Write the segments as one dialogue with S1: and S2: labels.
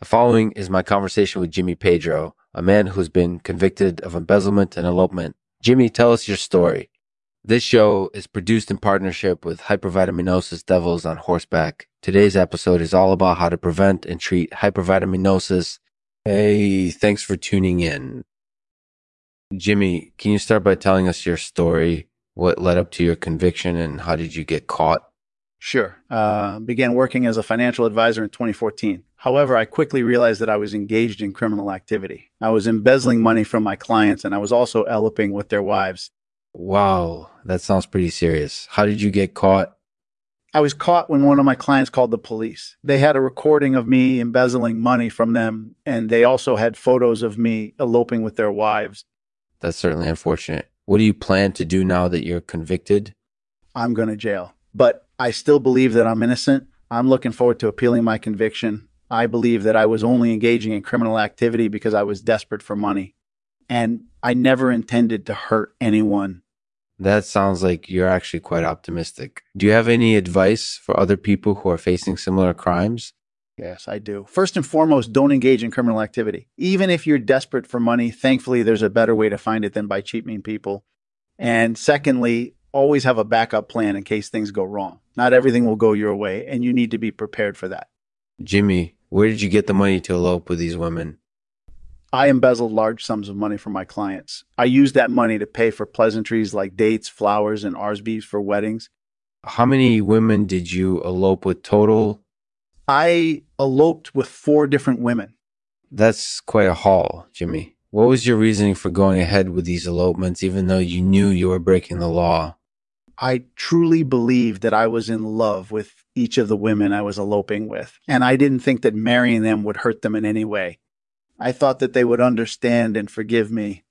S1: The following is my conversation with Jimmy Pedro, a man who's been convicted of embezzlement and elopement. Jimmy, tell us your story. This show is produced in partnership with Hypervitaminosis Devils on Horseback. Today's episode is all about how to prevent and treat hypervitaminosis. Hey, thanks for tuning in. Jimmy, can you start by telling us your story? What led up to your conviction and how did you get caught?
S2: Sure. Uh, began working as a financial advisor in 2014. However, I quickly realized that I was engaged in criminal activity. I was embezzling money from my clients and I was also eloping with their wives.
S1: Wow, that sounds pretty serious. How did you get caught?
S2: I was caught when one of my clients called the police. They had a recording of me embezzling money from them, and they also had photos of me eloping with their wives.
S1: That's certainly unfortunate. What do you plan to do now that you're convicted?
S2: I'm going to jail. But I still believe that I'm innocent. I'm looking forward to appealing my conviction. I believe that I was only engaging in criminal activity because I was desperate for money. And I never intended to hurt anyone.
S1: That sounds like you're actually quite optimistic. Do you have any advice for other people who are facing similar crimes?
S2: Yes, I do. First and foremost, don't engage in criminal activity. Even if you're desperate for money, thankfully, there's a better way to find it than by cheating people. And secondly, always have a backup plan in case things go wrong. Not everything will go your way, and you need to be prepared for that.
S1: Jimmy, where did you get the money to elope with these women?
S2: I embezzled large sums of money from my clients. I used that money to pay for pleasantries like dates, flowers, and RSVPs for weddings.
S1: How many women did you elope with total?
S2: I eloped with four different women.
S1: That's quite a haul, Jimmy. What was your reasoning for going ahead with these elopements, even though you knew you were breaking the law?
S2: I truly believed that I was in love with each of the women I was eloping with, and I didn't think that marrying them would hurt them in any way. I thought that they would understand and forgive me.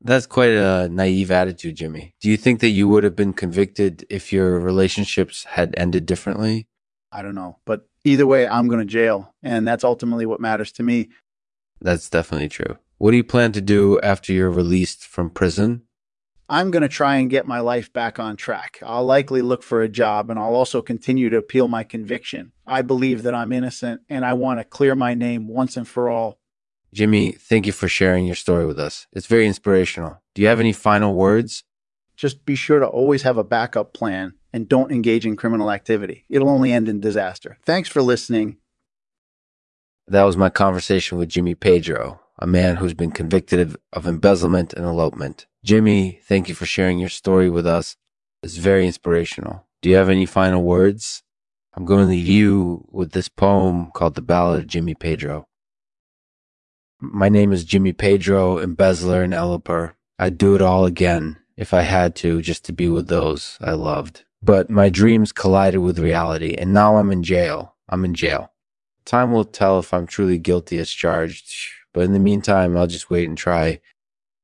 S1: That's quite a naive attitude, Jimmy. Do you think that you would have been convicted if your relationships had ended differently?
S2: I don't know. But either way, I'm going to jail. And that's ultimately what matters to me.
S1: That's definitely true. What do you plan to do after you're released from prison?
S2: I'm going to try and get my life back on track. I'll likely look for a job and I'll also continue to appeal my conviction. I believe that I'm innocent and I want to clear my name once and for all.
S1: Jimmy, thank you for sharing your story with us. It's very inspirational. Do you have any final words?
S2: Just be sure to always have a backup plan and don't engage in criminal activity. It'll only end in disaster. Thanks for listening.
S1: That was my conversation with Jimmy Pedro, a man who's been convicted of, of embezzlement and elopement. Jimmy, thank you for sharing your story with us. It's very inspirational. Do you have any final words? I'm going to leave you with this poem called The Ballad of Jimmy Pedro. My name is Jimmy Pedro, embezzler and eloper. I'd do it all again if I had to just to be with those I loved. But my dreams collided with reality, and now I'm in jail. I'm in jail. Time will tell if I'm truly guilty as charged, but in the meantime, I'll just wait and try